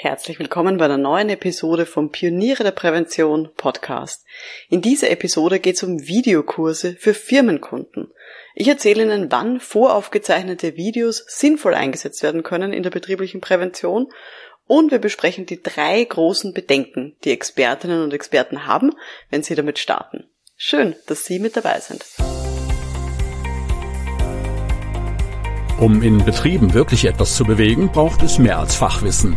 Herzlich willkommen bei einer neuen Episode vom Pioniere der Prävention Podcast. In dieser Episode geht es um Videokurse für Firmenkunden. Ich erzähle Ihnen, wann voraufgezeichnete Videos sinnvoll eingesetzt werden können in der betrieblichen Prävention und wir besprechen die drei großen Bedenken, die Expertinnen und Experten haben, wenn sie damit starten. Schön, dass Sie mit dabei sind. Um in Betrieben wirklich etwas zu bewegen, braucht es mehr als Fachwissen.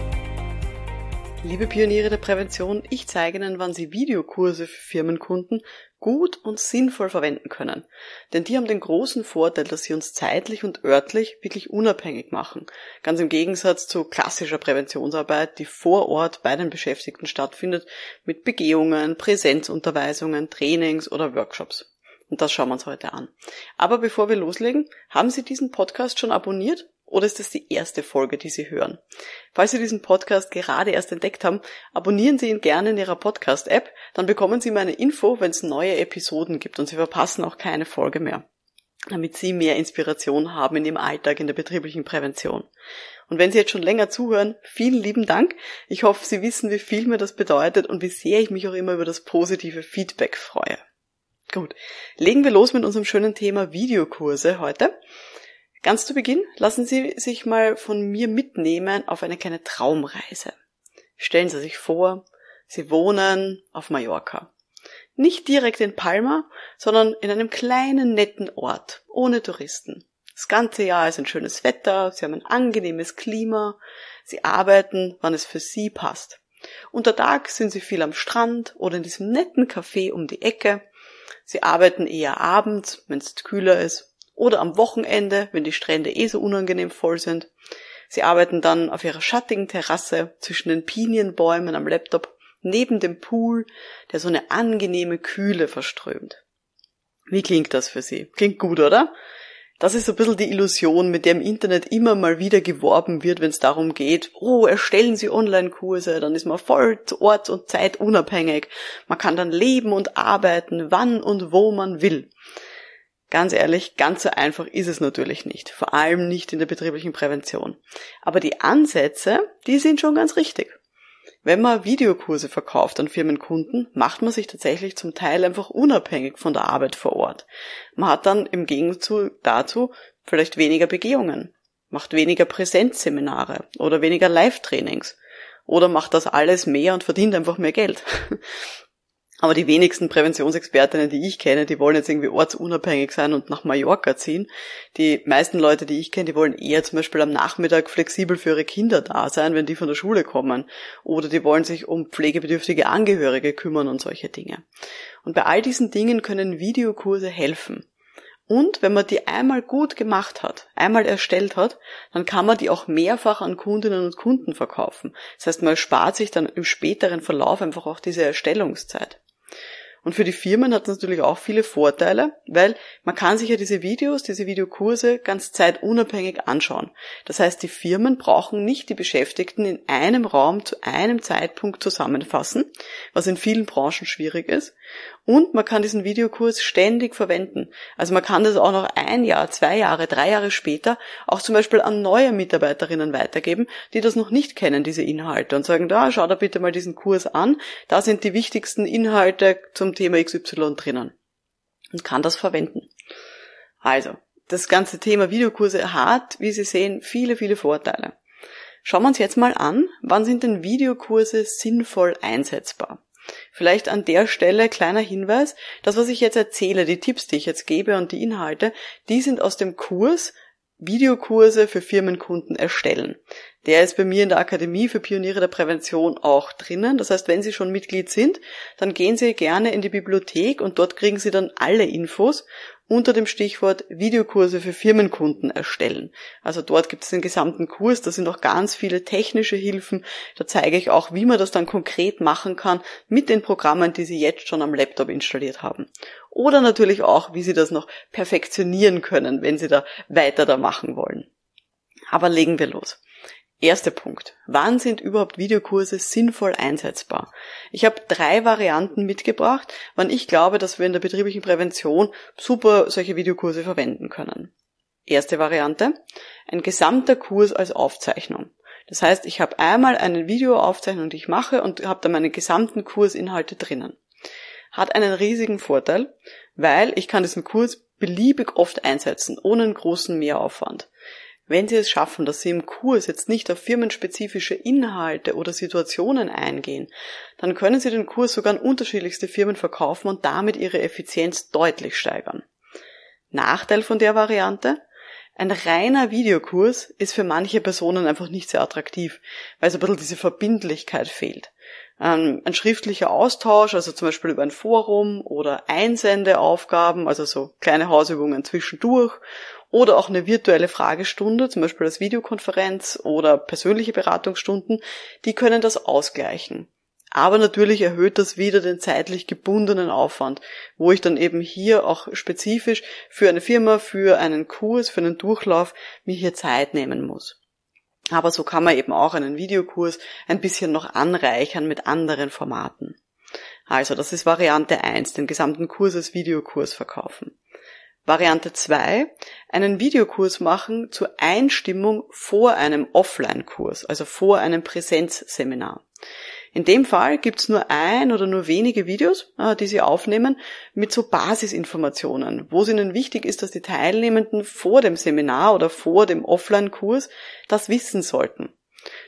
Liebe Pioniere der Prävention, ich zeige Ihnen, wann Sie Videokurse für Firmenkunden gut und sinnvoll verwenden können. Denn die haben den großen Vorteil, dass sie uns zeitlich und örtlich wirklich unabhängig machen. Ganz im Gegensatz zu klassischer Präventionsarbeit, die vor Ort bei den Beschäftigten stattfindet, mit Begehungen, Präsenzunterweisungen, Trainings oder Workshops. Und das schauen wir uns heute an. Aber bevor wir loslegen, haben Sie diesen Podcast schon abonniert? Oder ist das die erste Folge, die Sie hören? Falls Sie diesen Podcast gerade erst entdeckt haben, abonnieren Sie ihn gerne in Ihrer Podcast-App, dann bekommen Sie meine Info, wenn es neue Episoden gibt und Sie verpassen auch keine Folge mehr, damit Sie mehr Inspiration haben in Ihrem Alltag in der betrieblichen Prävention. Und wenn Sie jetzt schon länger zuhören, vielen lieben Dank. Ich hoffe, Sie wissen, wie viel mir das bedeutet und wie sehr ich mich auch immer über das positive Feedback freue. Gut, legen wir los mit unserem schönen Thema Videokurse heute. Ganz zu Beginn lassen Sie sich mal von mir mitnehmen auf eine kleine Traumreise. Stellen Sie sich vor, Sie wohnen auf Mallorca. Nicht direkt in Palma, sondern in einem kleinen netten Ort, ohne Touristen. Das ganze Jahr ist ein schönes Wetter, Sie haben ein angenehmes Klima, Sie arbeiten, wann es für Sie passt. Unter Tag sind Sie viel am Strand oder in diesem netten Café um die Ecke. Sie arbeiten eher abends, wenn es kühler ist oder am Wochenende, wenn die Strände eh so unangenehm voll sind. Sie arbeiten dann auf ihrer schattigen Terrasse zwischen den Pinienbäumen am Laptop neben dem Pool, der so eine angenehme Kühle verströmt. Wie klingt das für Sie? Klingt gut, oder? Das ist so ein bisschen die Illusion, mit der im Internet immer mal wieder geworben wird, wenn es darum geht, oh, erstellen Sie Online-Kurse, dann ist man voll orts- und zeitunabhängig. Man kann dann leben und arbeiten, wann und wo man will. Ganz ehrlich, ganz so einfach ist es natürlich nicht. Vor allem nicht in der betrieblichen Prävention. Aber die Ansätze, die sind schon ganz richtig. Wenn man Videokurse verkauft an Firmenkunden, macht man sich tatsächlich zum Teil einfach unabhängig von der Arbeit vor Ort. Man hat dann im Gegenzug dazu vielleicht weniger Begehungen, macht weniger Präsenzseminare oder weniger Live-Trainings oder macht das alles mehr und verdient einfach mehr Geld. Aber die wenigsten Präventionsexpertinnen, die ich kenne, die wollen jetzt irgendwie ortsunabhängig sein und nach Mallorca ziehen. Die meisten Leute, die ich kenne, die wollen eher zum Beispiel am Nachmittag flexibel für ihre Kinder da sein, wenn die von der Schule kommen. Oder die wollen sich um pflegebedürftige Angehörige kümmern und solche Dinge. Und bei all diesen Dingen können Videokurse helfen. Und wenn man die einmal gut gemacht hat, einmal erstellt hat, dann kann man die auch mehrfach an Kundinnen und Kunden verkaufen. Das heißt, man spart sich dann im späteren Verlauf einfach auch diese Erstellungszeit. Und für die Firmen hat es natürlich auch viele Vorteile, weil man kann sich ja diese Videos, diese Videokurse ganz zeitunabhängig anschauen. Das heißt, die Firmen brauchen nicht die Beschäftigten in einem Raum zu einem Zeitpunkt zusammenfassen, was in vielen Branchen schwierig ist. Und man kann diesen Videokurs ständig verwenden. Also man kann das auch noch ein Jahr, zwei Jahre, drei Jahre später auch zum Beispiel an neue Mitarbeiterinnen weitergeben, die das noch nicht kennen, diese Inhalte, und sagen, da, schau da bitte mal diesen Kurs an, da sind die wichtigsten Inhalte zum Thema XY drinnen. Und kann das verwenden. Also, das ganze Thema Videokurse hat, wie Sie sehen, viele, viele Vorteile. Schauen wir uns jetzt mal an, wann sind denn Videokurse sinnvoll einsetzbar? Vielleicht an der Stelle kleiner Hinweis, das was ich jetzt erzähle, die Tipps, die ich jetzt gebe und die Inhalte, die sind aus dem Kurs Videokurse für Firmenkunden erstellen. Der ist bei mir in der Akademie für Pioniere der Prävention auch drinnen. Das heißt, wenn Sie schon Mitglied sind, dann gehen Sie gerne in die Bibliothek und dort kriegen Sie dann alle Infos unter dem Stichwort Videokurse für Firmenkunden erstellen. Also dort gibt es den gesamten Kurs, da sind auch ganz viele technische Hilfen. Da zeige ich auch, wie man das dann konkret machen kann mit den Programmen, die Sie jetzt schon am Laptop installiert haben. Oder natürlich auch, wie Sie das noch perfektionieren können, wenn Sie da weiter da machen wollen. Aber legen wir los. Erster Punkt. Wann sind überhaupt Videokurse sinnvoll einsetzbar? Ich habe drei Varianten mitgebracht, wann ich glaube, dass wir in der betrieblichen Prävention super solche Videokurse verwenden können. Erste Variante. Ein gesamter Kurs als Aufzeichnung. Das heißt, ich habe einmal eine Videoaufzeichnung, die ich mache und habe dann meine gesamten Kursinhalte drinnen. Hat einen riesigen Vorteil, weil ich kann diesen Kurs beliebig oft einsetzen, ohne einen großen Mehraufwand. Wenn Sie es schaffen, dass Sie im Kurs jetzt nicht auf firmenspezifische Inhalte oder Situationen eingehen, dann können Sie den Kurs sogar an unterschiedlichste Firmen verkaufen und damit Ihre Effizienz deutlich steigern. Nachteil von der Variante? Ein reiner Videokurs ist für manche Personen einfach nicht sehr attraktiv, weil so ein bisschen diese Verbindlichkeit fehlt. Ähm, ein schriftlicher Austausch, also zum Beispiel über ein Forum oder Einsendeaufgaben, also so kleine Hausübungen zwischendurch oder auch eine virtuelle Fragestunde, zum Beispiel als Videokonferenz oder persönliche Beratungsstunden, die können das ausgleichen. Aber natürlich erhöht das wieder den zeitlich gebundenen Aufwand, wo ich dann eben hier auch spezifisch für eine Firma, für einen Kurs, für einen Durchlauf mir hier Zeit nehmen muss. Aber so kann man eben auch einen Videokurs ein bisschen noch anreichern mit anderen Formaten. Also das ist Variante 1, den gesamten Kurs als Videokurs verkaufen. Variante 2, einen Videokurs machen zur Einstimmung vor einem Offline-Kurs, also vor einem Präsenzseminar. In dem Fall gibt's nur ein oder nur wenige Videos, äh, die Sie aufnehmen, mit so Basisinformationen, wo es Ihnen wichtig ist, dass die Teilnehmenden vor dem Seminar oder vor dem Offline-Kurs das wissen sollten.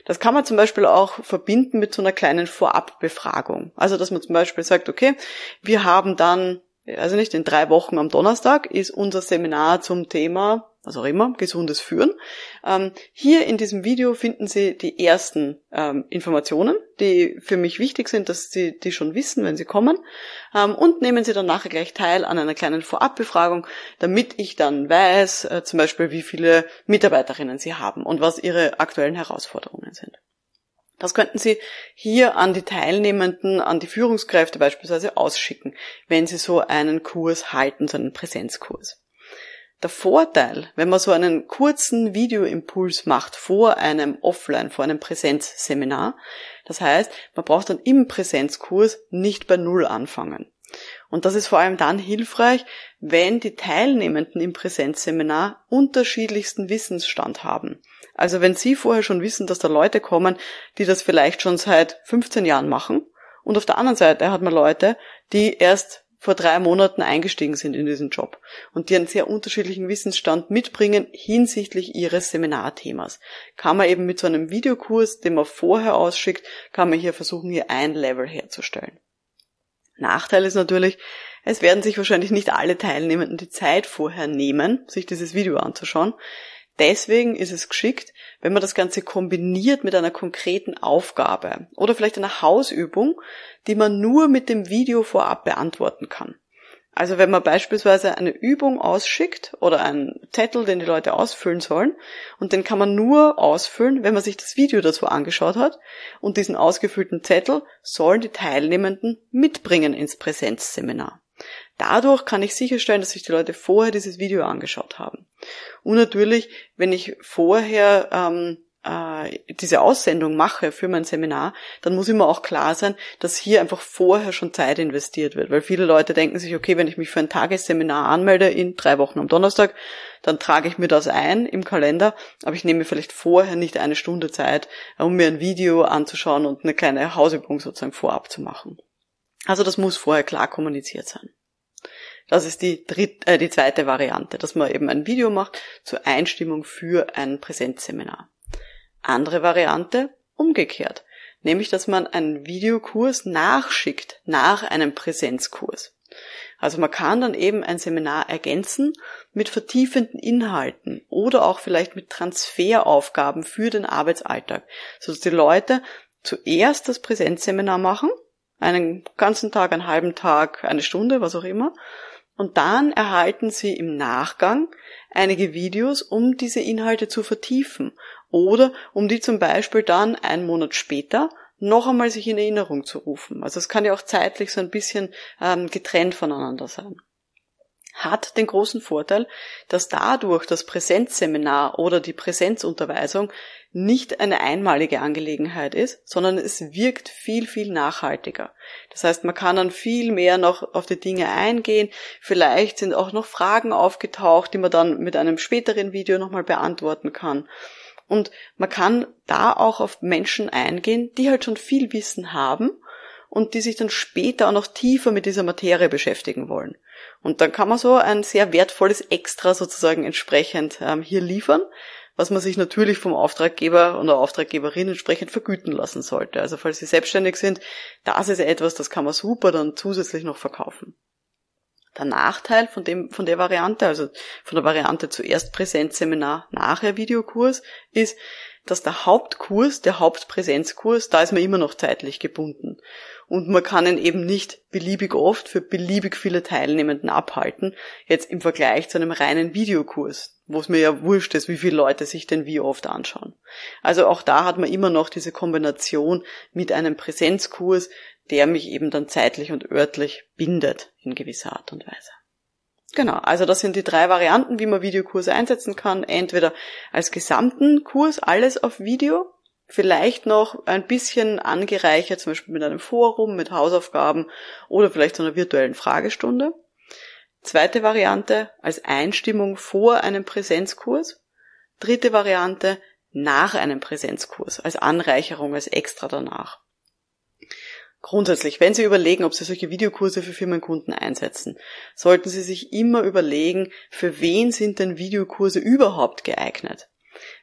Das kann man zum Beispiel auch verbinden mit so einer kleinen Vorabbefragung. Also, dass man zum Beispiel sagt, okay, wir haben dann also nicht in drei Wochen am Donnerstag ist unser Seminar zum Thema, was auch immer, gesundes Führen. Ähm, hier in diesem Video finden Sie die ersten ähm, Informationen, die für mich wichtig sind, dass Sie die schon wissen, wenn Sie kommen. Ähm, und nehmen Sie dann nachher gleich teil an einer kleinen Vorabbefragung, damit ich dann weiß, äh, zum Beispiel, wie viele Mitarbeiterinnen Sie haben und was Ihre aktuellen Herausforderungen sind. Das könnten Sie hier an die Teilnehmenden, an die Führungskräfte beispielsweise ausschicken, wenn Sie so einen Kurs halten, so einen Präsenzkurs. Der Vorteil, wenn man so einen kurzen Videoimpuls macht vor einem Offline, vor einem Präsenzseminar, das heißt, man braucht dann im Präsenzkurs nicht bei Null anfangen. Und das ist vor allem dann hilfreich, wenn die Teilnehmenden im Präsenzseminar unterschiedlichsten Wissensstand haben. Also wenn Sie vorher schon wissen, dass da Leute kommen, die das vielleicht schon seit 15 Jahren machen, und auf der anderen Seite hat man Leute, die erst vor drei Monaten eingestiegen sind in diesen Job und die einen sehr unterschiedlichen Wissensstand mitbringen hinsichtlich ihres Seminarthemas. Kann man eben mit so einem Videokurs, den man vorher ausschickt, kann man hier versuchen, hier ein Level herzustellen. Nachteil ist natürlich, es werden sich wahrscheinlich nicht alle Teilnehmenden die Zeit vorher nehmen, sich dieses Video anzuschauen. Deswegen ist es geschickt, wenn man das Ganze kombiniert mit einer konkreten Aufgabe oder vielleicht einer Hausübung, die man nur mit dem Video vorab beantworten kann. Also wenn man beispielsweise eine Übung ausschickt oder einen Zettel, den die Leute ausfüllen sollen, und den kann man nur ausfüllen, wenn man sich das Video dazu angeschaut hat, und diesen ausgefüllten Zettel sollen die Teilnehmenden mitbringen ins Präsenzseminar. Dadurch kann ich sicherstellen, dass sich die Leute vorher dieses Video angeschaut haben. Und natürlich, wenn ich vorher ähm, äh, diese Aussendung mache für mein Seminar, dann muss immer auch klar sein, dass hier einfach vorher schon Zeit investiert wird. Weil viele Leute denken sich, okay, wenn ich mich für ein Tagesseminar anmelde in drei Wochen am Donnerstag, dann trage ich mir das ein im Kalender, aber ich nehme vielleicht vorher nicht eine Stunde Zeit, um mir ein Video anzuschauen und eine kleine Hausübung sozusagen vorab zu machen. Also das muss vorher klar kommuniziert sein. Das ist die, dritte, äh, die zweite Variante, dass man eben ein Video macht zur Einstimmung für ein Präsenzseminar. Andere Variante, umgekehrt, nämlich dass man einen Videokurs nachschickt nach einem Präsenzkurs. Also man kann dann eben ein Seminar ergänzen mit vertiefenden Inhalten oder auch vielleicht mit Transferaufgaben für den Arbeitsalltag, sodass die Leute zuerst das Präsenzseminar machen, einen ganzen Tag, einen halben Tag, eine Stunde, was auch immer, Und dann erhalten Sie im Nachgang einige Videos, um diese Inhalte zu vertiefen oder um die zum Beispiel dann einen Monat später noch einmal sich in Erinnerung zu rufen. Also es kann ja auch zeitlich so ein bisschen ähm, getrennt voneinander sein hat den großen Vorteil, dass dadurch das Präsenzseminar oder die Präsenzunterweisung nicht eine einmalige Angelegenheit ist, sondern es wirkt viel, viel nachhaltiger. Das heißt, man kann dann viel mehr noch auf die Dinge eingehen. Vielleicht sind auch noch Fragen aufgetaucht, die man dann mit einem späteren Video nochmal beantworten kann. Und man kann da auch auf Menschen eingehen, die halt schon viel Wissen haben und die sich dann später auch noch tiefer mit dieser Materie beschäftigen wollen. Und dann kann man so ein sehr wertvolles Extra sozusagen entsprechend ähm, hier liefern, was man sich natürlich vom Auftraggeber oder Auftraggeberin entsprechend vergüten lassen sollte. Also falls Sie selbstständig sind, das ist etwas, das kann man super dann zusätzlich noch verkaufen. Der Nachteil von dem, von der Variante, also von der Variante zuerst Präsenzseminar, nachher Videokurs, ist, dass der Hauptkurs, der Hauptpräsenzkurs, da ist man immer noch zeitlich gebunden. Und man kann ihn eben nicht beliebig oft für beliebig viele Teilnehmenden abhalten, jetzt im Vergleich zu einem reinen Videokurs, wo es mir ja wurscht ist, wie viele Leute sich denn wie oft anschauen. Also auch da hat man immer noch diese Kombination mit einem Präsenzkurs, der mich eben dann zeitlich und örtlich bindet in gewisser Art und Weise. Genau, also das sind die drei Varianten, wie man Videokurse einsetzen kann. Entweder als gesamten Kurs alles auf Video, vielleicht noch ein bisschen angereichert, zum Beispiel mit einem Forum, mit Hausaufgaben oder vielleicht so einer virtuellen Fragestunde. Zweite Variante als Einstimmung vor einem Präsenzkurs. Dritte Variante nach einem Präsenzkurs, als Anreicherung, als extra danach. Grundsätzlich, wenn Sie überlegen, ob Sie solche Videokurse für Firmenkunden einsetzen, sollten Sie sich immer überlegen, für wen sind denn Videokurse überhaupt geeignet?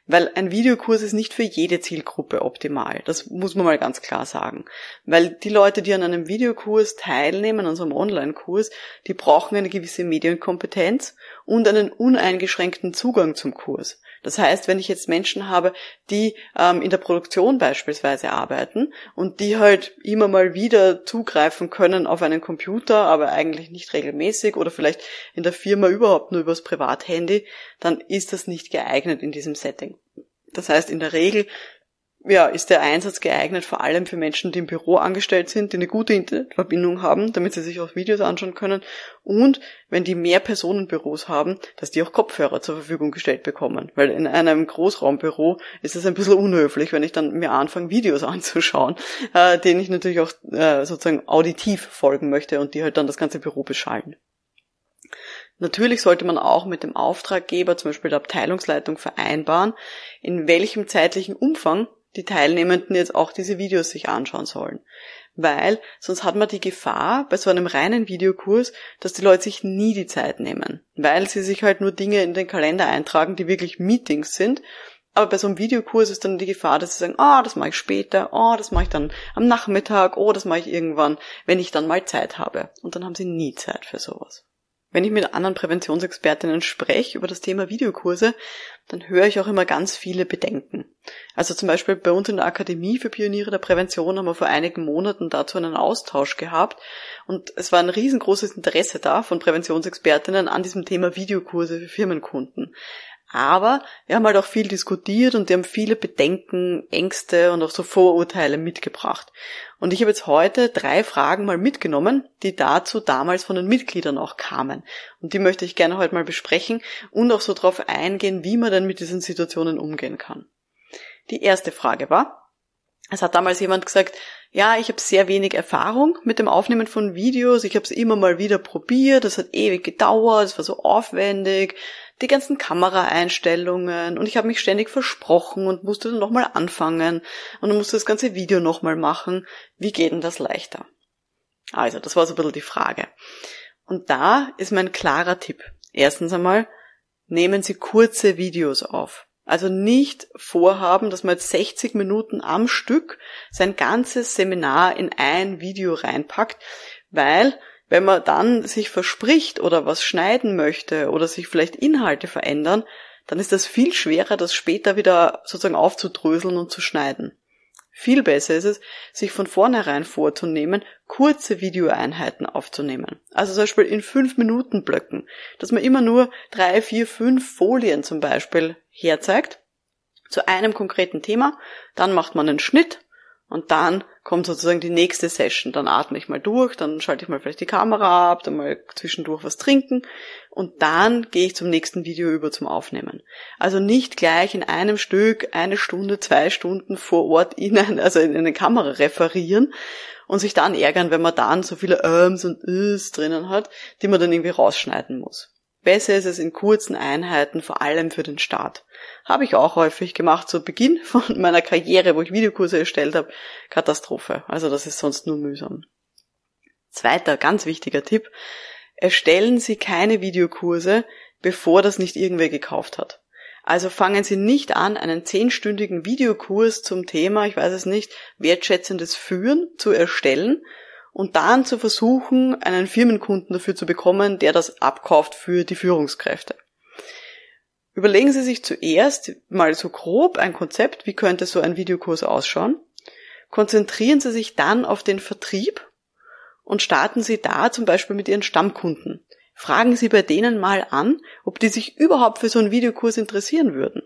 Weil ein Videokurs ist nicht für jede Zielgruppe optimal. Das muss man mal ganz klar sagen. Weil die Leute, die an einem Videokurs teilnehmen, an so einem Online-Kurs, die brauchen eine gewisse Medienkompetenz und einen uneingeschränkten Zugang zum Kurs. Das heißt, wenn ich jetzt Menschen habe, die ähm, in der Produktion beispielsweise arbeiten und die halt immer mal wieder zugreifen können auf einen Computer, aber eigentlich nicht regelmäßig oder vielleicht in der Firma überhaupt nur übers Privathandy, dann ist das nicht geeignet in diesem Setting. Das heißt, in der Regel ja, ist der Einsatz geeignet vor allem für Menschen, die im Büro angestellt sind, die eine gute Internetverbindung haben, damit sie sich auch Videos anschauen können und wenn die mehr Personenbüros haben, dass die auch Kopfhörer zur Verfügung gestellt bekommen. Weil in einem Großraumbüro ist es ein bisschen unhöflich, wenn ich dann mir anfange, Videos anzuschauen, äh, denen ich natürlich auch äh, sozusagen auditiv folgen möchte und die halt dann das ganze Büro beschallen. Natürlich sollte man auch mit dem Auftraggeber, zum Beispiel der Abteilungsleitung, vereinbaren, in welchem zeitlichen Umfang die Teilnehmenden jetzt auch diese Videos sich anschauen sollen. Weil sonst hat man die Gefahr bei so einem reinen Videokurs, dass die Leute sich nie die Zeit nehmen. Weil sie sich halt nur Dinge in den Kalender eintragen, die wirklich Meetings sind. Aber bei so einem Videokurs ist dann die Gefahr, dass sie sagen, ah, oh, das mache ich später, oh, das mache ich dann am Nachmittag, oh, das mache ich irgendwann, wenn ich dann mal Zeit habe. Und dann haben sie nie Zeit für sowas. Wenn ich mit anderen Präventionsexpertinnen spreche über das Thema Videokurse, dann höre ich auch immer ganz viele Bedenken. Also zum Beispiel bei uns in der Akademie für Pioniere der Prävention haben wir vor einigen Monaten dazu einen Austausch gehabt und es war ein riesengroßes Interesse da von Präventionsexpertinnen an diesem Thema Videokurse für Firmenkunden. Aber wir haben halt auch viel diskutiert und die haben viele Bedenken, Ängste und auch so Vorurteile mitgebracht. Und ich habe jetzt heute drei Fragen mal mitgenommen, die dazu damals von den Mitgliedern auch kamen. Und die möchte ich gerne heute mal besprechen und auch so darauf eingehen, wie man denn mit diesen Situationen umgehen kann. Die erste Frage war, es hat damals jemand gesagt, ja, ich habe sehr wenig Erfahrung mit dem Aufnehmen von Videos, ich habe es immer mal wieder probiert, es hat ewig gedauert, es war so aufwendig, die ganzen Kameraeinstellungen und ich habe mich ständig versprochen und musste dann nochmal anfangen und dann musste das ganze Video nochmal machen. Wie geht denn das leichter? Also, das war so ein bisschen die Frage. Und da ist mein klarer Tipp. Erstens einmal, nehmen Sie kurze Videos auf. Also nicht vorhaben, dass man jetzt 60 Minuten am Stück sein ganzes Seminar in ein Video reinpackt, weil wenn man dann sich verspricht oder was schneiden möchte oder sich vielleicht Inhalte verändern, dann ist das viel schwerer, das später wieder sozusagen aufzudröseln und zu schneiden. Viel besser ist es, sich von vornherein vorzunehmen, kurze Videoeinheiten aufzunehmen. Also zum Beispiel in fünf Minuten Blöcken, dass man immer nur drei, vier, fünf Folien zum Beispiel herzeigt zu einem konkreten Thema, dann macht man einen Schnitt und dann kommt sozusagen die nächste Session. Dann atme ich mal durch, dann schalte ich mal vielleicht die Kamera ab, dann mal zwischendurch was trinken und dann gehe ich zum nächsten Video über zum Aufnehmen. Also nicht gleich in einem Stück eine Stunde, zwei Stunden vor Ort in eine, also in eine Kamera referieren und sich dann ärgern, wenn man dann so viele Öms und Is drinnen hat, die man dann irgendwie rausschneiden muss. Besser ist es in kurzen Einheiten, vor allem für den Start. Habe ich auch häufig gemacht zu Beginn von meiner Karriere, wo ich Videokurse erstellt habe. Katastrophe. Also das ist sonst nur mühsam. Zweiter ganz wichtiger Tipp. Erstellen Sie keine Videokurse, bevor das nicht irgendwer gekauft hat. Also fangen Sie nicht an, einen zehnstündigen Videokurs zum Thema, ich weiß es nicht, wertschätzendes Führen zu erstellen, und dann zu versuchen, einen Firmenkunden dafür zu bekommen, der das abkauft für die Führungskräfte. Überlegen Sie sich zuerst mal so grob ein Konzept, wie könnte so ein Videokurs ausschauen. Konzentrieren Sie sich dann auf den Vertrieb und starten Sie da zum Beispiel mit Ihren Stammkunden. Fragen Sie bei denen mal an, ob die sich überhaupt für so einen Videokurs interessieren würden.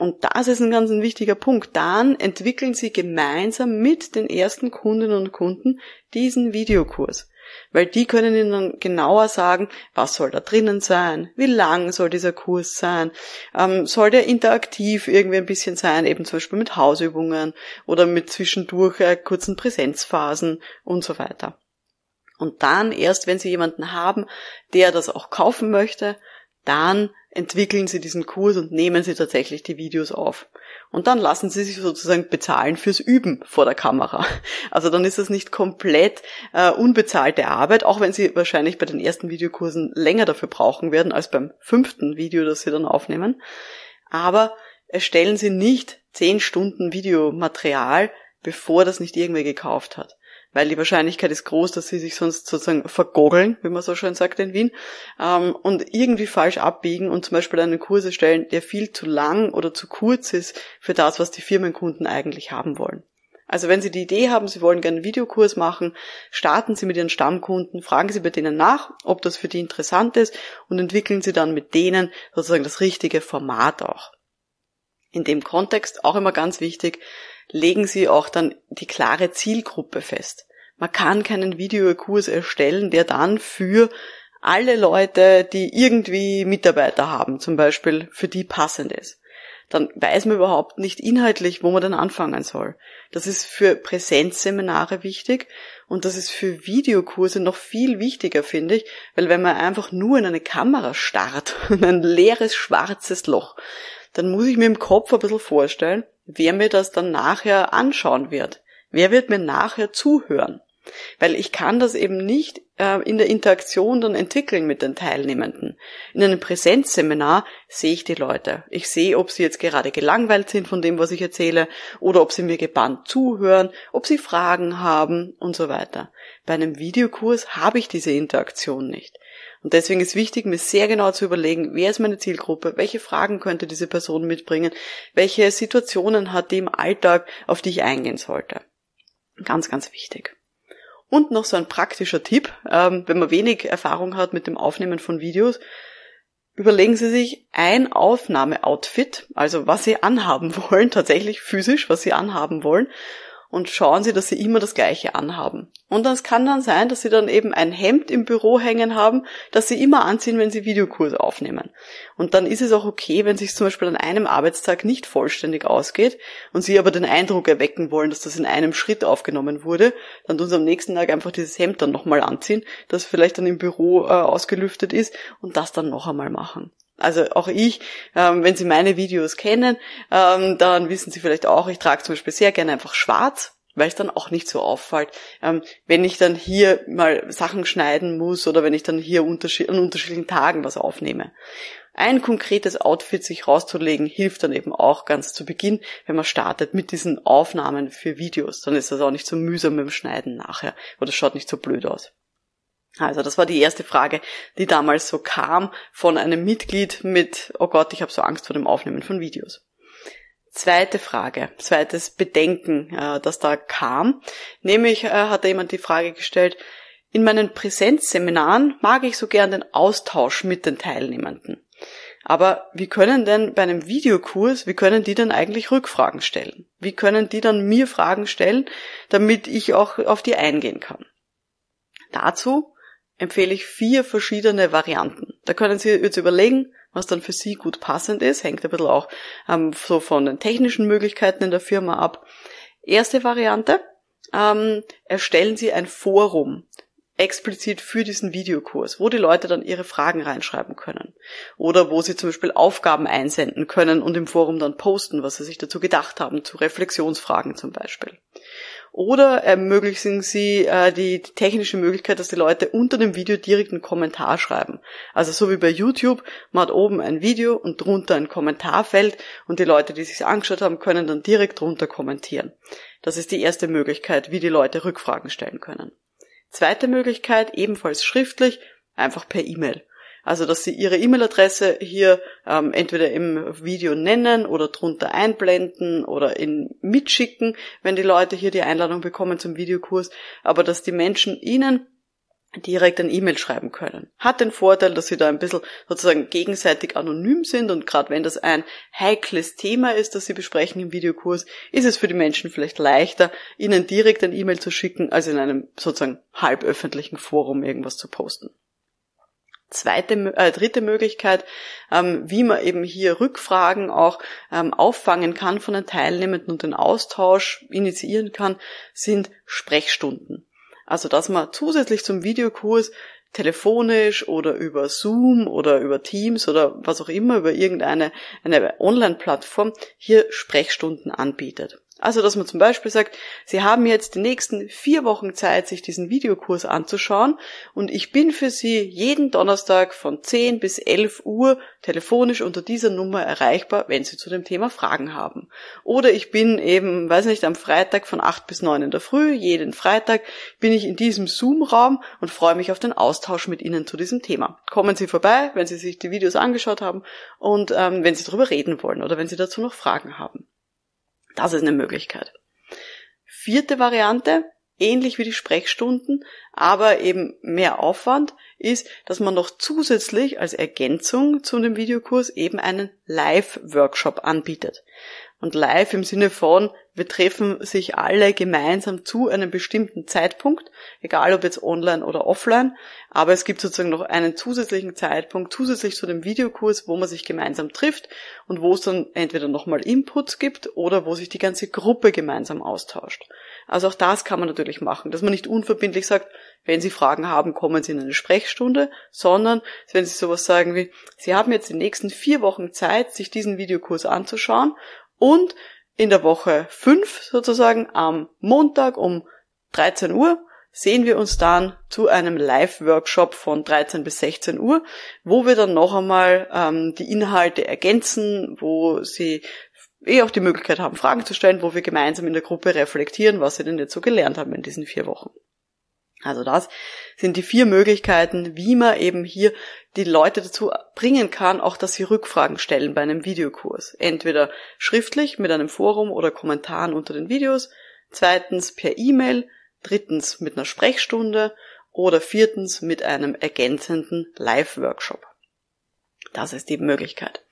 Und das ist ein ganz ein wichtiger Punkt. Dann entwickeln Sie gemeinsam mit den ersten Kundinnen und Kunden diesen Videokurs. Weil die können Ihnen dann genauer sagen, was soll da drinnen sein, wie lang soll dieser Kurs sein, ähm, soll der interaktiv irgendwie ein bisschen sein, eben zum Beispiel mit Hausübungen oder mit zwischendurch äh, kurzen Präsenzphasen und so weiter. Und dann erst, wenn Sie jemanden haben, der das auch kaufen möchte, dann entwickeln Sie diesen Kurs und nehmen Sie tatsächlich die Videos auf. Und dann lassen Sie sich sozusagen bezahlen fürs Üben vor der Kamera. Also dann ist das nicht komplett äh, unbezahlte Arbeit, auch wenn Sie wahrscheinlich bei den ersten Videokursen länger dafür brauchen werden als beim fünften Video, das Sie dann aufnehmen. Aber erstellen Sie nicht zehn Stunden Videomaterial, bevor das nicht irgendwer gekauft hat weil die Wahrscheinlichkeit ist groß, dass sie sich sonst sozusagen vergoggeln, wie man so schön sagt in Wien, ähm, und irgendwie falsch abbiegen und zum Beispiel einen Kurs erstellen, der viel zu lang oder zu kurz ist für das, was die Firmenkunden eigentlich haben wollen. Also wenn Sie die Idee haben, Sie wollen gerne einen Videokurs machen, starten Sie mit Ihren Stammkunden, fragen Sie bei denen nach, ob das für die interessant ist und entwickeln Sie dann mit denen sozusagen das richtige Format auch. In dem Kontext auch immer ganz wichtig, legen Sie auch dann die klare Zielgruppe fest. Man kann keinen Videokurs erstellen, der dann für alle Leute, die irgendwie Mitarbeiter haben, zum Beispiel, für die passend ist. Dann weiß man überhaupt nicht inhaltlich, wo man dann anfangen soll. Das ist für Präsenzseminare wichtig und das ist für Videokurse noch viel wichtiger, finde ich, weil wenn man einfach nur in eine Kamera starrt, in ein leeres schwarzes Loch, dann muss ich mir im Kopf ein bisschen vorstellen, wer mir das dann nachher anschauen wird. Wer wird mir nachher zuhören? Weil ich kann das eben nicht äh, in der Interaktion dann entwickeln mit den Teilnehmenden. In einem Präsenzseminar sehe ich die Leute. Ich sehe, ob sie jetzt gerade gelangweilt sind von dem, was ich erzähle, oder ob sie mir gebannt zuhören, ob sie Fragen haben und so weiter. Bei einem Videokurs habe ich diese Interaktion nicht. Und deswegen ist wichtig, mir sehr genau zu überlegen, wer ist meine Zielgruppe, welche Fragen könnte diese Person mitbringen, welche Situationen hat die im Alltag, auf die ich eingehen sollte. Ganz, ganz wichtig. Und noch so ein praktischer Tipp, ähm, wenn man wenig Erfahrung hat mit dem Aufnehmen von Videos, überlegen Sie sich ein Aufnahmeoutfit, also was Sie anhaben wollen, tatsächlich physisch, was Sie anhaben wollen, und schauen Sie, dass Sie immer das Gleiche anhaben. Und es kann dann sein, dass Sie dann eben ein Hemd im Büro hängen haben, das Sie immer anziehen, wenn Sie Videokurs aufnehmen. Und dann ist es auch okay, wenn sich zum Beispiel an einem Arbeitstag nicht vollständig ausgeht und Sie aber den Eindruck erwecken wollen, dass das in einem Schritt aufgenommen wurde, dann tun Sie am nächsten Tag einfach dieses Hemd dann nochmal anziehen, das vielleicht dann im Büro äh, ausgelüftet ist und das dann noch einmal machen. Also auch ich, ähm, wenn Sie meine Videos kennen, ähm, dann wissen Sie vielleicht auch, ich trage zum Beispiel sehr gerne einfach schwarz, weil es dann auch nicht so auffällt. Ähm, wenn ich dann hier mal Sachen schneiden muss oder wenn ich dann hier unterschied an unterschiedlichen Tagen was aufnehme. Ein konkretes Outfit sich rauszulegen, hilft dann eben auch ganz zu Beginn, wenn man startet mit diesen Aufnahmen für Videos. Dann ist das auch nicht so mühsam dem Schneiden nachher oder schaut nicht so blöd aus. Also das war die erste Frage, die damals so kam von einem Mitglied mit, oh Gott, ich habe so Angst vor dem Aufnehmen von Videos. Zweite Frage, zweites Bedenken, äh, das da kam. Nämlich äh, hat da jemand die Frage gestellt, in meinen Präsenzseminaren mag ich so gern den Austausch mit den Teilnehmenden. Aber wie können denn bei einem Videokurs, wie können die denn eigentlich Rückfragen stellen? Wie können die dann mir Fragen stellen, damit ich auch auf die eingehen kann? Dazu empfehle ich vier verschiedene Varianten. Da können Sie jetzt überlegen, was dann für Sie gut passend ist, hängt ein bisschen auch ähm, so von den technischen Möglichkeiten in der Firma ab. Erste Variante, ähm, erstellen Sie ein Forum explizit für diesen Videokurs, wo die Leute dann ihre Fragen reinschreiben können. Oder wo sie zum Beispiel Aufgaben einsenden können und im Forum dann posten, was sie sich dazu gedacht haben, zu Reflexionsfragen zum Beispiel. Oder ermöglichen Sie äh, die, technische Möglichkeit, dass die Leute unter dem Video direkt einen Kommentar schreiben. Also so wie bei YouTube, man hat oben ein Video und drunter ein Kommentarfeld und die Leute, die sich angeschaut haben, können dann direkt drunter kommentieren. Das ist die erste Möglichkeit, wie die Leute Rückfragen stellen können. Zweite Möglichkeit, ebenfalls schriftlich, einfach per E-Mail. Also, dass Sie Ihre E-Mail-Adresse hier ähm, entweder im Video nennen oder drunter einblenden oder in mitschicken, wenn die Leute hier die Einladung bekommen zum Videokurs, aber dass die Menschen Ihnen direkt ein E-Mail schreiben können. Hat den Vorteil, dass sie da ein bisschen sozusagen gegenseitig anonym sind und gerade wenn das ein heikles Thema ist, das sie besprechen im Videokurs, ist es für die Menschen vielleicht leichter, ihnen direkt ein E-Mail zu schicken, als in einem sozusagen halböffentlichen Forum irgendwas zu posten. Zweite, äh, dritte Möglichkeit, ähm, wie man eben hier Rückfragen auch ähm, auffangen kann von den Teilnehmenden und den Austausch initiieren kann, sind Sprechstunden. Also dass man zusätzlich zum Videokurs telefonisch oder über Zoom oder über Teams oder was auch immer, über irgendeine eine Online-Plattform hier Sprechstunden anbietet. Also, dass man zum Beispiel sagt, Sie haben jetzt die nächsten vier Wochen Zeit, sich diesen Videokurs anzuschauen und ich bin für Sie jeden Donnerstag von 10 bis 11 Uhr telefonisch unter dieser Nummer erreichbar, wenn Sie zu dem Thema Fragen haben. Oder ich bin eben, weiß nicht, am Freitag von 8 bis 9 in der Früh, jeden Freitag bin ich in diesem Zoom-Raum und freue mich auf den Austausch mit Ihnen zu diesem Thema. Kommen Sie vorbei, wenn Sie sich die Videos angeschaut haben und ähm, wenn Sie darüber reden wollen oder wenn Sie dazu noch Fragen haben. Das ist eine Möglichkeit. Vierte Variante, ähnlich wie die Sprechstunden, aber eben mehr Aufwand, ist, dass man noch zusätzlich als Ergänzung zu dem Videokurs eben einen Live-Workshop anbietet. Und live im Sinne von, wir treffen sich alle gemeinsam zu einem bestimmten Zeitpunkt, egal ob jetzt online oder offline, aber es gibt sozusagen noch einen zusätzlichen Zeitpunkt, zusätzlich zu dem Videokurs, wo man sich gemeinsam trifft und wo es dann entweder nochmal Inputs gibt oder wo sich die ganze Gruppe gemeinsam austauscht. Also auch das kann man natürlich machen, dass man nicht unverbindlich sagt, wenn Sie Fragen haben, kommen Sie in eine Sprechstunde, sondern wenn Sie sowas sagen wie, Sie haben jetzt die nächsten vier Wochen Zeit, sich diesen Videokurs anzuschauen und in der Woche 5 sozusagen am Montag um 13 Uhr sehen wir uns dann zu einem Live-Workshop von 13 bis 16 Uhr, wo wir dann noch einmal ähm, die Inhalte ergänzen, wo Sie eh auch die Möglichkeit haben, Fragen zu stellen, wo wir gemeinsam in der Gruppe reflektieren, was Sie denn jetzt so gelernt haben in diesen vier Wochen. Also das sind die vier Möglichkeiten, wie man eben hier die Leute dazu bringen kann, auch dass sie Rückfragen stellen bei einem Videokurs. Entweder schriftlich mit einem Forum oder Kommentaren unter den Videos, zweitens per E-Mail, drittens mit einer Sprechstunde oder viertens mit einem ergänzenden Live-Workshop. Das ist die Möglichkeit.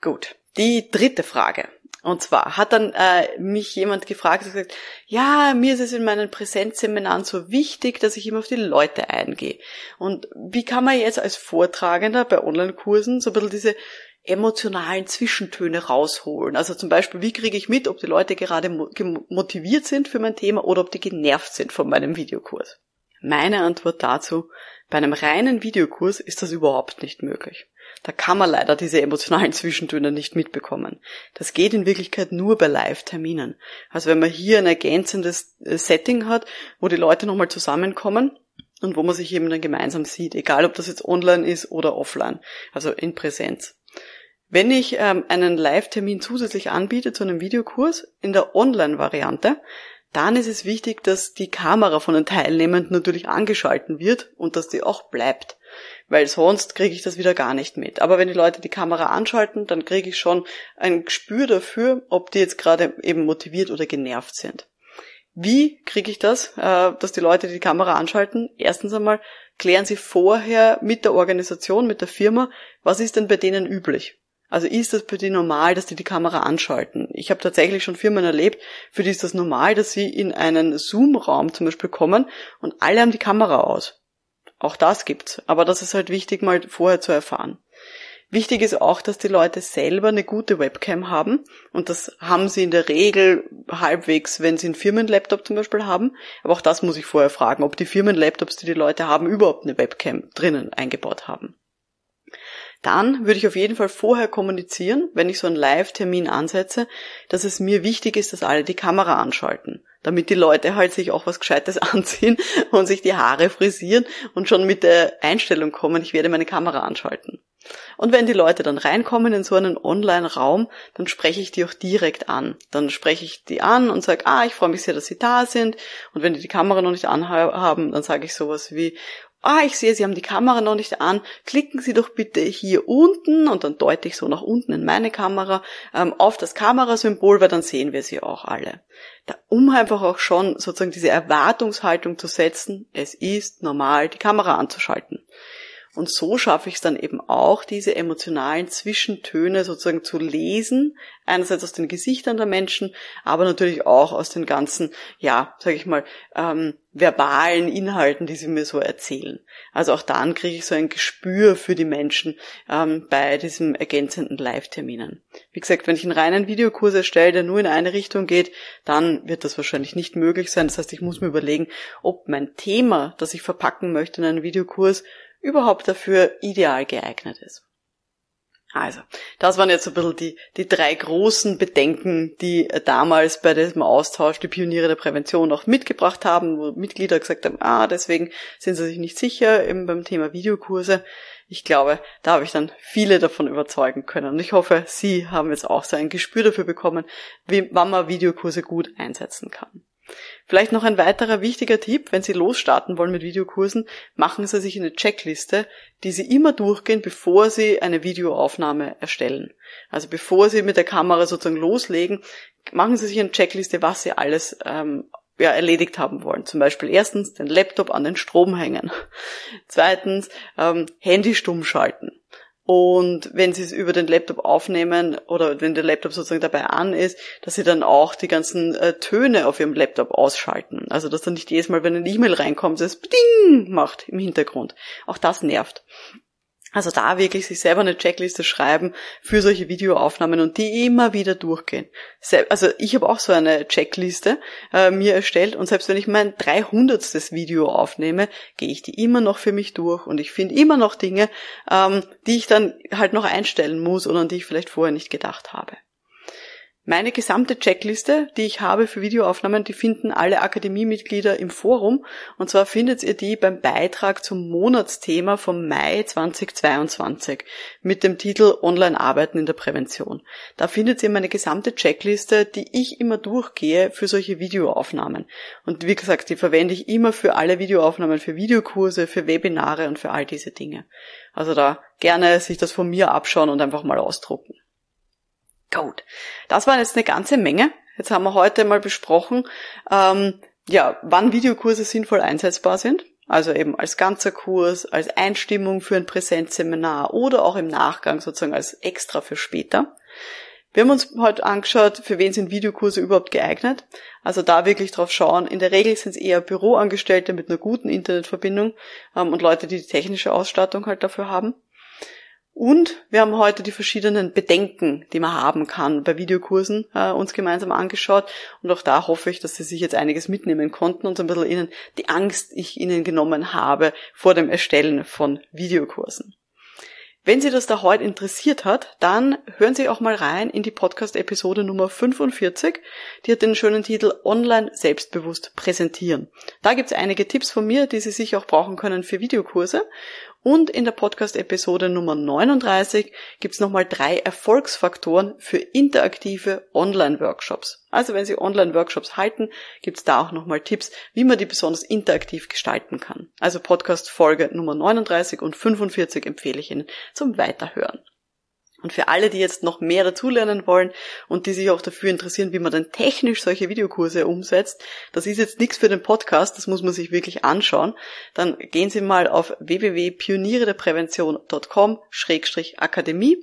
Gut. Die dritte Frage. Und zwar hat dann äh, mich jemand gefragt und gesagt, ja, mir ist es in meinen Präsenzseminaren so wichtig, dass ich immer auf die Leute eingehe. Und wie kann man jetzt als Vortragender bei Online-Kursen so ein bisschen diese emotionalen Zwischentöne rausholen? Also zum Beispiel, wie kriege ich mit, ob die Leute gerade motiviert sind für mein Thema oder ob die genervt sind von meinem Videokurs? Meine Antwort dazu, bei einem reinen Videokurs ist das überhaupt nicht möglich. Da kann man leider diese emotionalen Zwischentöne nicht mitbekommen. Das geht in Wirklichkeit nur bei Live-Terminen. Also wenn man hier ein ergänzendes äh, Setting hat, wo die Leute nochmal zusammenkommen und wo man sich eben dann gemeinsam sieht, egal ob das jetzt online ist oder offline, also in Präsenz. Wenn ich ähm, einen Live-Termin zusätzlich anbiete zu einem Videokurs in der Online-Variante, dann ist es wichtig, dass die Kamera von den Teilnehmenden natürlich angeschalten wird und dass die auch bleibt. Weil sonst kriege ich das wieder gar nicht mit. Aber wenn die Leute die Kamera anschalten, dann kriege ich schon ein Gespür dafür, ob die jetzt gerade eben motiviert oder genervt sind. Wie kriege ich das, äh, dass die Leute die Kamera anschalten? Erstens einmal klären Sie vorher mit der Organisation, mit der Firma, was ist denn bei denen üblich? Also ist das für die normal, dass die die Kamera anschalten? Ich habe tatsächlich schon Firmen erlebt, für die ist das normal, dass sie in einen Zoom-Raum zum Beispiel kommen und alle haben die Kamera aus. Auch das gibt's. Aber das ist halt wichtig, mal vorher zu erfahren. Wichtig ist auch, dass die Leute selber eine gute Webcam haben. Und das haben sie in der Regel halbwegs, wenn sie einen Firmenlaptop zum Beispiel haben. Aber auch das muss ich vorher fragen, ob die Firmenlaptops, die die Leute haben, überhaupt eine Webcam drinnen eingebaut haben dann würde ich auf jeden Fall vorher kommunizieren, wenn ich so einen Live-Termin ansetze, dass es mir wichtig ist, dass alle die Kamera anschalten, damit die Leute halt sich auch was Gescheites anziehen und sich die Haare frisieren und schon mit der Einstellung kommen, ich werde meine Kamera anschalten. Und wenn die Leute dann reinkommen in so einen Online-Raum, dann spreche ich die auch direkt an. Dann spreche ich die an und sage, ah, ich freue mich sehr, dass sie da sind. Und wenn die die Kamera noch nicht anhaben, dann sage ich sowas wie, ah, ich sehe, Sie haben die Kamera noch nicht an, klicken Sie doch bitte hier unten und dann deute ich so nach unten in meine Kamera ähm, auf das Kamerasymbol, weil dann sehen wir sie auch alle. Da, um einfach auch schon sozusagen diese Erwartungshaltung zu setzen, es ist normal, die Kamera anzuschalten. Und so schaffe ich es dann eben auch, diese emotionalen Zwischentöne sozusagen zu lesen. Einerseits aus den Gesichtern der Menschen, aber natürlich auch aus den ganzen, ja, sage ich mal, ähm, verbalen Inhalten, die sie mir so erzählen. Also auch dann kriege ich so ein Gespür für die Menschen ähm, bei diesen ergänzenden Live-Terminen. Wie gesagt, wenn ich einen reinen Videokurs erstelle, der nur in eine Richtung geht, dann wird das wahrscheinlich nicht möglich sein. Das heißt, ich muss mir überlegen, ob mein Thema, das ich verpacken möchte in einen Videokurs, überhaupt dafür ideal geeignet ist. Also, das waren jetzt so ein bisschen die, die drei großen Bedenken, die damals bei diesem Austausch die Pioniere der Prävention auch mitgebracht haben, wo Mitglieder gesagt haben, ah, deswegen sind sie sich nicht sicher eben beim Thema Videokurse. Ich glaube, da habe ich dann viele davon überzeugen können. Und ich hoffe, Sie haben jetzt auch so ein Gespür dafür bekommen, wie, wann man Videokurse gut einsetzen kann. Vielleicht noch ein weiterer wichtiger Tipp, wenn Sie losstarten wollen mit Videokursen, machen Sie sich eine Checkliste, die Sie immer durchgehen, bevor Sie eine Videoaufnahme erstellen. Also bevor Sie mit der Kamera sozusagen loslegen, machen Sie sich eine Checkliste, was Sie alles ähm, ja, erledigt haben wollen. Zum Beispiel erstens den Laptop an den Strom hängen. Zweitens ähm, Handy stumm schalten. Und wenn sie es über den Laptop aufnehmen oder wenn der Laptop sozusagen dabei an ist, dass sie dann auch die ganzen äh, Töne auf ihrem Laptop ausschalten. Also dass dann nicht jedes Mal, wenn eine E-Mail reinkommt, es Ding macht im Hintergrund. Auch das nervt. Also da wirklich sich selber eine Checkliste schreiben für solche Videoaufnahmen und die immer wieder durchgehen. Also ich habe auch so eine Checkliste äh, mir erstellt und selbst wenn ich mein 300. Video aufnehme, gehe ich die immer noch für mich durch und ich finde immer noch Dinge, ähm, die ich dann halt noch einstellen muss oder an die ich vielleicht vorher nicht gedacht habe. Meine gesamte Checkliste, die ich habe für Videoaufnahmen, die finden alle Akademiemitglieder im Forum. Und zwar findet ihr die beim Beitrag zum Monatsthema vom Mai 2022 mit dem Titel Online-Arbeiten in der Prävention. Da findet ihr meine gesamte Checkliste, die ich immer durchgehe für solche Videoaufnahmen. Und wie gesagt, die verwende ich immer für alle Videoaufnahmen, für Videokurse, für Webinare und für all diese Dinge. Also da gerne sich das von mir abschauen und einfach mal ausdrucken. Gut. Das war jetzt eine ganze Menge. Jetzt haben wir heute mal besprochen, ähm, ja, wann Videokurse sinnvoll einsetzbar sind. Also eben als ganzer Kurs, als Einstimmung für ein Präsenzseminar oder auch im Nachgang sozusagen als extra für später. Wir haben uns heute angeschaut, für wen sind Videokurse überhaupt geeignet. Also da wirklich drauf schauen. In der Regel sind es eher Büroangestellte mit einer guten Internetverbindung ähm, und Leute, die die technische Ausstattung halt dafür haben. Und wir haben heute die verschiedenen Bedenken, die man haben kann bei Videokursen, äh, uns gemeinsam angeschaut. Und auch da hoffe ich, dass Sie sich jetzt einiges mitnehmen konnten und so ein bisschen Ihnen die Angst, ich Ihnen genommen habe vor dem Erstellen von Videokursen. Wenn Sie das da heute interessiert hat, dann hören Sie auch mal rein in die Podcast-Episode Nummer 45. Die hat den schönen Titel Online selbstbewusst präsentieren. Da gibt es einige Tipps von mir, die Sie sich auch brauchen können für Videokurse. Und in der Podcast-Episode Nummer 39 gibt's nochmal drei Erfolgsfaktoren für interaktive Online-Workshops. Also wenn Sie Online-Workshops halten, gibt's da auch nochmal Tipps, wie man die besonders interaktiv gestalten kann. Also Podcast-Folge Nummer 39 und 45 empfehle ich Ihnen zum Weiterhören. Und für alle, die jetzt noch mehr dazulernen wollen und die sich auch dafür interessieren, wie man denn technisch solche Videokurse umsetzt, das ist jetzt nichts für den Podcast, das muss man sich wirklich anschauen, dann gehen Sie mal auf www.pionierederprävention.com-akademie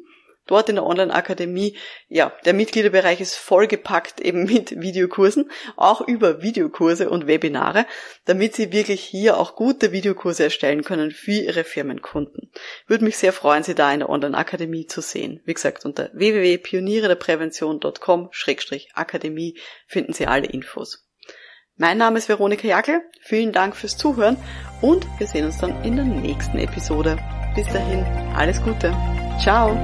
dort in der Online-Akademie, ja, der Mitgliederbereich ist vollgepackt eben mit Videokursen, auch über Videokurse und Webinare, damit Sie wirklich hier auch gute Videokurse erstellen können für Ihre Firmenkunden. Würde mich sehr freuen, Sie da in der Online-Akademie zu sehen. Wie gesagt, unter www.pionierederprävention.com-akademie finden Sie alle Infos. Mein Name ist Veronika Jackel. Vielen Dank fürs Zuhören und wir sehen uns dann in der nächsten Episode. Bis dahin, alles Gute. Ciao.